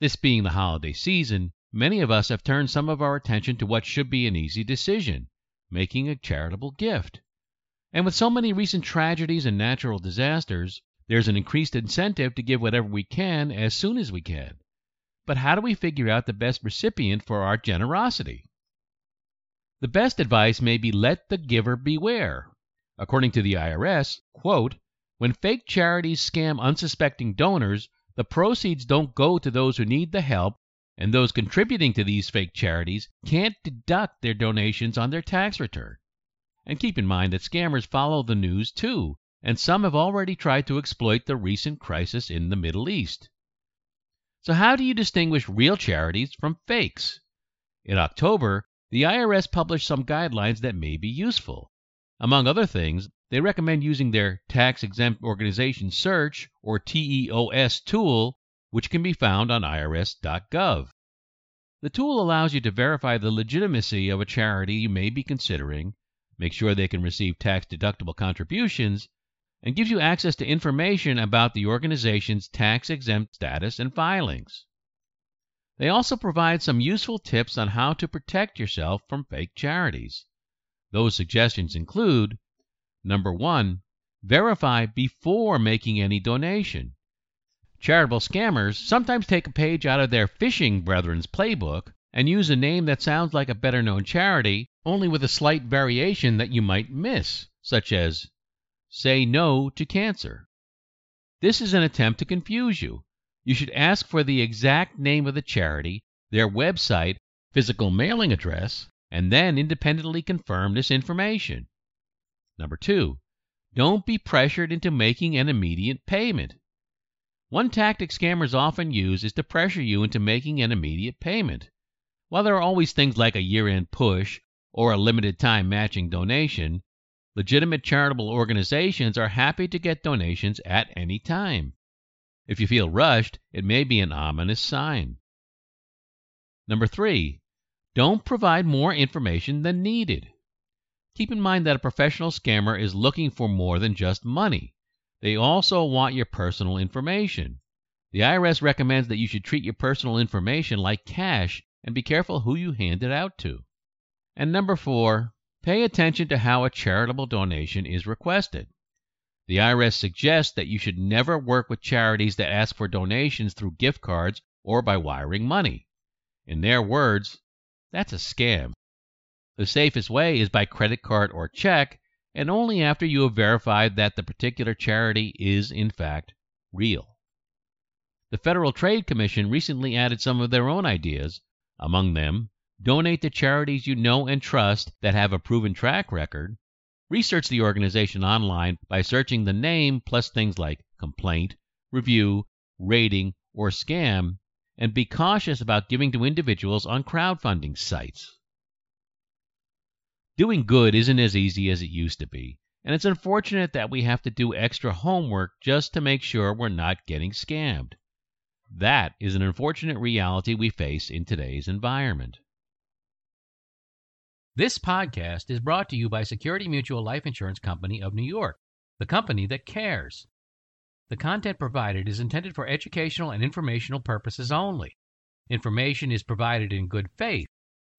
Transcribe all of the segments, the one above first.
This being the holiday season, many of us have turned some of our attention to what should be an easy decision making a charitable gift. And with so many recent tragedies and natural disasters, there's an increased incentive to give whatever we can as soon as we can. But how do we figure out the best recipient for our generosity? The best advice may be let the giver beware. According to the IRS, quote, when fake charities scam unsuspecting donors, the proceeds don't go to those who need the help, and those contributing to these fake charities can't deduct their donations on their tax return. And keep in mind that scammers follow the news too, and some have already tried to exploit the recent crisis in the Middle East. So, how do you distinguish real charities from fakes? In October, the IRS published some guidelines that may be useful. Among other things, they recommend using their Tax Exempt Organization Search or TEOS tool, which can be found on irs.gov. The tool allows you to verify the legitimacy of a charity you may be considering, make sure they can receive tax deductible contributions, and gives you access to information about the organization's tax exempt status and filings. They also provide some useful tips on how to protect yourself from fake charities. Those suggestions include Number one, verify before making any donation. Charitable scammers sometimes take a page out of their phishing brethren's playbook and use a name that sounds like a better known charity, only with a slight variation that you might miss, such as Say No to Cancer. This is an attempt to confuse you. You should ask for the exact name of the charity, their website, physical mailing address, and then independently confirm this information. Number two, don't be pressured into making an immediate payment. One tactic scammers often use is to pressure you into making an immediate payment. While there are always things like a year end push or a limited time matching donation, legitimate charitable organizations are happy to get donations at any time. If you feel rushed, it may be an ominous sign. Number three, don't provide more information than needed. Keep in mind that a professional scammer is looking for more than just money. They also want your personal information. The IRS recommends that you should treat your personal information like cash and be careful who you hand it out to. And number four, pay attention to how a charitable donation is requested. The IRS suggests that you should never work with charities that ask for donations through gift cards or by wiring money. In their words, that's a scam. The safest way is by credit card or check, and only after you have verified that the particular charity is, in fact, real. The Federal Trade Commission recently added some of their own ideas. Among them, donate to charities you know and trust that have a proven track record. Research the organization online by searching the name plus things like complaint, review, rating, or scam, and be cautious about giving to individuals on crowdfunding sites. Doing good isn't as easy as it used to be, and it's unfortunate that we have to do extra homework just to make sure we're not getting scammed. That is an unfortunate reality we face in today's environment. This podcast is brought to you by Security Mutual Life Insurance Company of New York, the company that cares. The content provided is intended for educational and informational purposes only. Information is provided in good faith.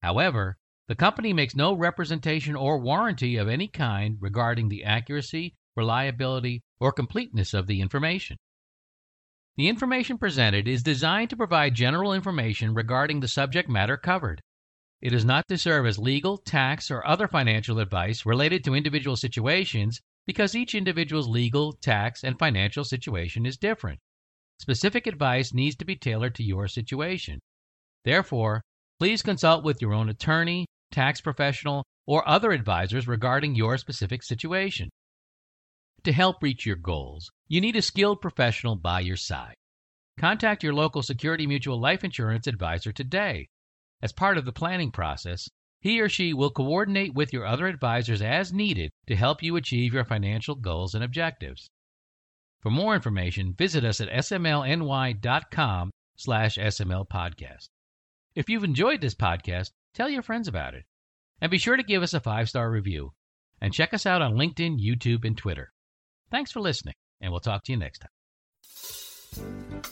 However, the company makes no representation or warranty of any kind regarding the accuracy, reliability, or completeness of the information. The information presented is designed to provide general information regarding the subject matter covered. It is not to serve as legal, tax, or other financial advice related to individual situations because each individual's legal, tax, and financial situation is different. Specific advice needs to be tailored to your situation. Therefore, please consult with your own attorney, tax professional, or other advisors regarding your specific situation. To help reach your goals, you need a skilled professional by your side. Contact your local Security Mutual life insurance advisor today. As part of the planning process, he or she will coordinate with your other advisors as needed to help you achieve your financial goals and objectives. For more information, visit us at smlny.com slash smlpodcast. If you've enjoyed this podcast, tell your friends about it. And be sure to give us a five-star review. And check us out on LinkedIn, YouTube, and Twitter. Thanks for listening, and we'll talk to you next time.